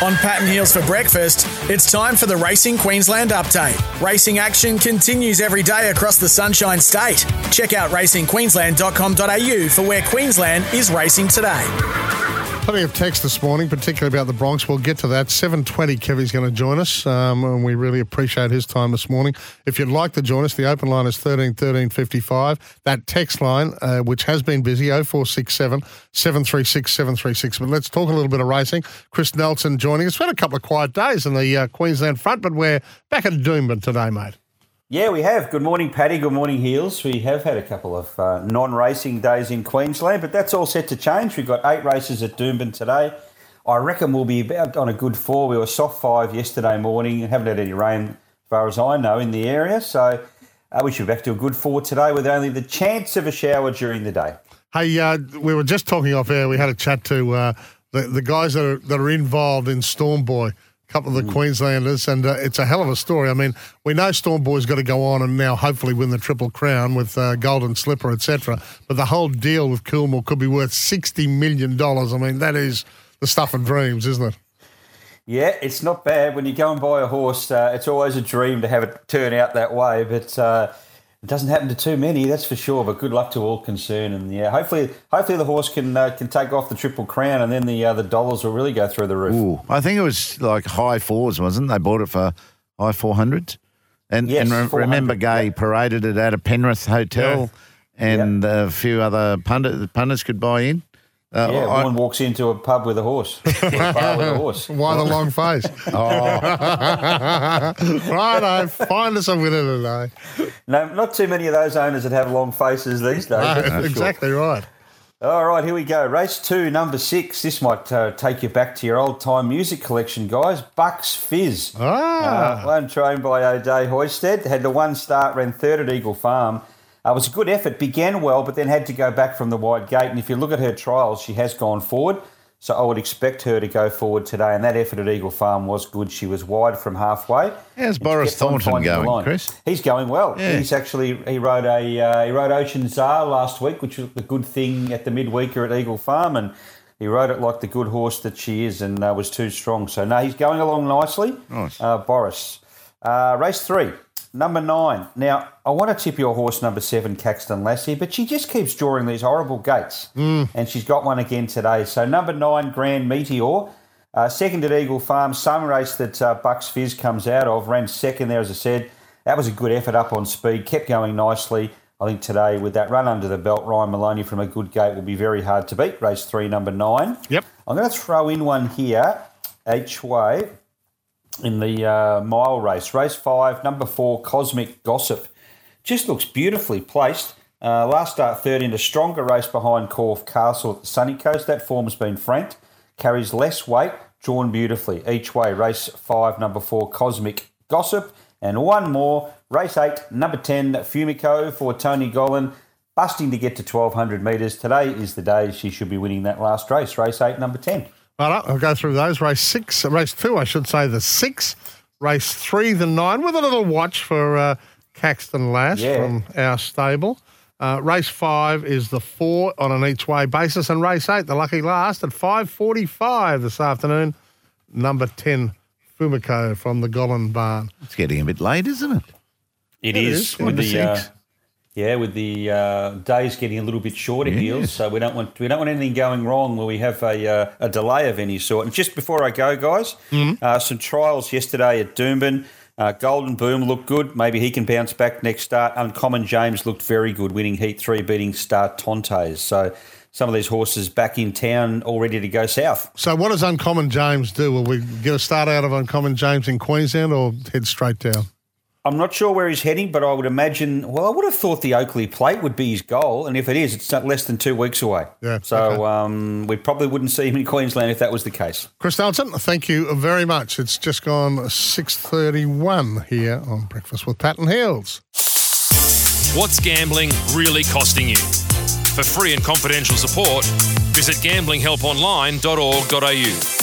On Pat and Heals for breakfast, it's time for the Racing Queensland update. Racing action continues every day across the Sunshine State. Check out racingqueensland.com.au for where Queensland is racing today. Plenty of text this morning, particularly about the Bronx. We'll get to that. 7.20, Kevy's going to join us, um, and we really appreciate his time this morning. If you'd like to join us, the open line is 13 13 55. That text line, uh, which has been busy, 0467 736 736. But let's talk a little bit of racing. Chris Nelson joining us. We've had a couple of quiet days in the uh, Queensland front, but we're back at Doomben today, mate. Yeah, we have. Good morning, Paddy. Good morning, Heals. We have had a couple of uh, non racing days in Queensland, but that's all set to change. We've got eight races at Doomben today. I reckon we'll be about on a good four. We were soft five yesterday morning. And haven't had any rain, as far as I know, in the area. So uh, we should be back to a good four today with only the chance of a shower during the day. Hey, uh, we were just talking off air. We had a chat to uh, the, the guys that are, that are involved in Storm Boy couple of the Queenslanders, and uh, it's a hell of a story. I mean, we know Storm Boy's got to go on and now hopefully win the Triple Crown with uh, Golden Slipper, etc. But the whole deal with Coolmore could be worth sixty million dollars. I mean, that is the stuff of dreams, isn't it? Yeah, it's not bad when you go and buy a horse. Uh, it's always a dream to have it turn out that way, but uh, it doesn't happen to too many, that's for sure. But good luck to all concerned, and yeah, hopefully, hopefully the horse can uh, can take off the triple crown, and then the uh, the dollars will really go through the roof. Ooh, I think it was like high fours, wasn't? it? They bought it for high four hundreds, and Yes, and re- remember, Gai yeah. paraded it at a Penrith hotel, and a few other pundit, pundits could buy in. Uh, Yeah, I- one walks into a pub with a horse, or a bar with a horse. Why the long face? Right, I find us a winner today. No, not too many of those owners that have long faces these days. No, for sure. exactly right. All right, here we go. Race two, number six. This might uh, take you back to your old time music collection, guys. Bucks Fizz. Ah. Uh, one trained by O'Day Hoysted. Had the one start, ran third at Eagle Farm. Uh, it was a good effort. Began well, but then had to go back from the wide gate. And if you look at her trials, she has gone forward. So I would expect her to go forward today. And that effort at Eagle Farm was good. She was wide from halfway. How's Boris Thornton going. Chris? He's going well. Yeah. He's actually he rode a uh, he rode Ocean Czar last week, which was a good thing at the midweeker at Eagle Farm, and he rode it like the good horse that she is, and uh, was too strong. So no, he's going along nicely. Nice. Uh, Boris, uh, race three, number nine. Now I want to tip your horse number seven, Caxton Lassie, but she just keeps drawing these horrible gates, and she's got one again today. So number nine, Grand Meteor. Uh, second at Eagle Farm, same race that uh, Bucks Fizz comes out of, ran second there, as I said. That was a good effort up on speed, kept going nicely. I think today, with that run under the belt, Ryan Maloney from a good gate will be very hard to beat. Race three, number nine. Yep. I'm going to throw in one here, each way, in the uh, mile race. Race five, number four, Cosmic Gossip. Just looks beautifully placed. Uh, last start third in a stronger race behind Corfe Castle at the Sunny Coast. That form has been franked. Carries less weight, drawn beautifully. Each way, race five, number four, Cosmic Gossip. And one more, race eight, number 10, Fumico for Tony Gollan. Busting to get to 1200 metres. Today is the day she should be winning that last race. Race eight, number 10. Right, I'll go through those. Race six, race two, I should say, the six. Race three, the nine, with a little watch for uh, Caxton Lass Yeah. from our stable. Uh, race five is the four on an each way basis, and race eight, the lucky last, at five forty-five this afternoon. Number ten, Fumiko from the Gollan Barn. it's getting a bit late, isn't it? It It is, is, with the uh, six. Yeah with the uh, days getting a little bit shorter Heals, so we don't want we don't want anything going wrong where we have a uh, a delay of any sort. And just before I go, guys, Mm-hmm. uh, some trials yesterday at Doomben. Uh, Golden Boom looked good. Maybe he can bounce back next start. Uncommon James looked very good, winning Heat 3, beating Star Tontes. So some of these horses back in town, all ready to go south. So, what does Uncommon James do? Will we get a start out of Uncommon James in Queensland or head straight down? I'm not sure where he's heading, but I would imagine. Well, I would have thought the Oakley Plate would be his goal, and if it is, it's not less than two weeks away. Yeah, So okay. um, we probably wouldn't see him in Queensland if that was the case. Chris Dalton, thank you very much. It's just gone six thirty-one here on Breakfast with Pat and Heals. What's gambling really costing you? For free and confidential support, visit gamblinghelponline.org.au.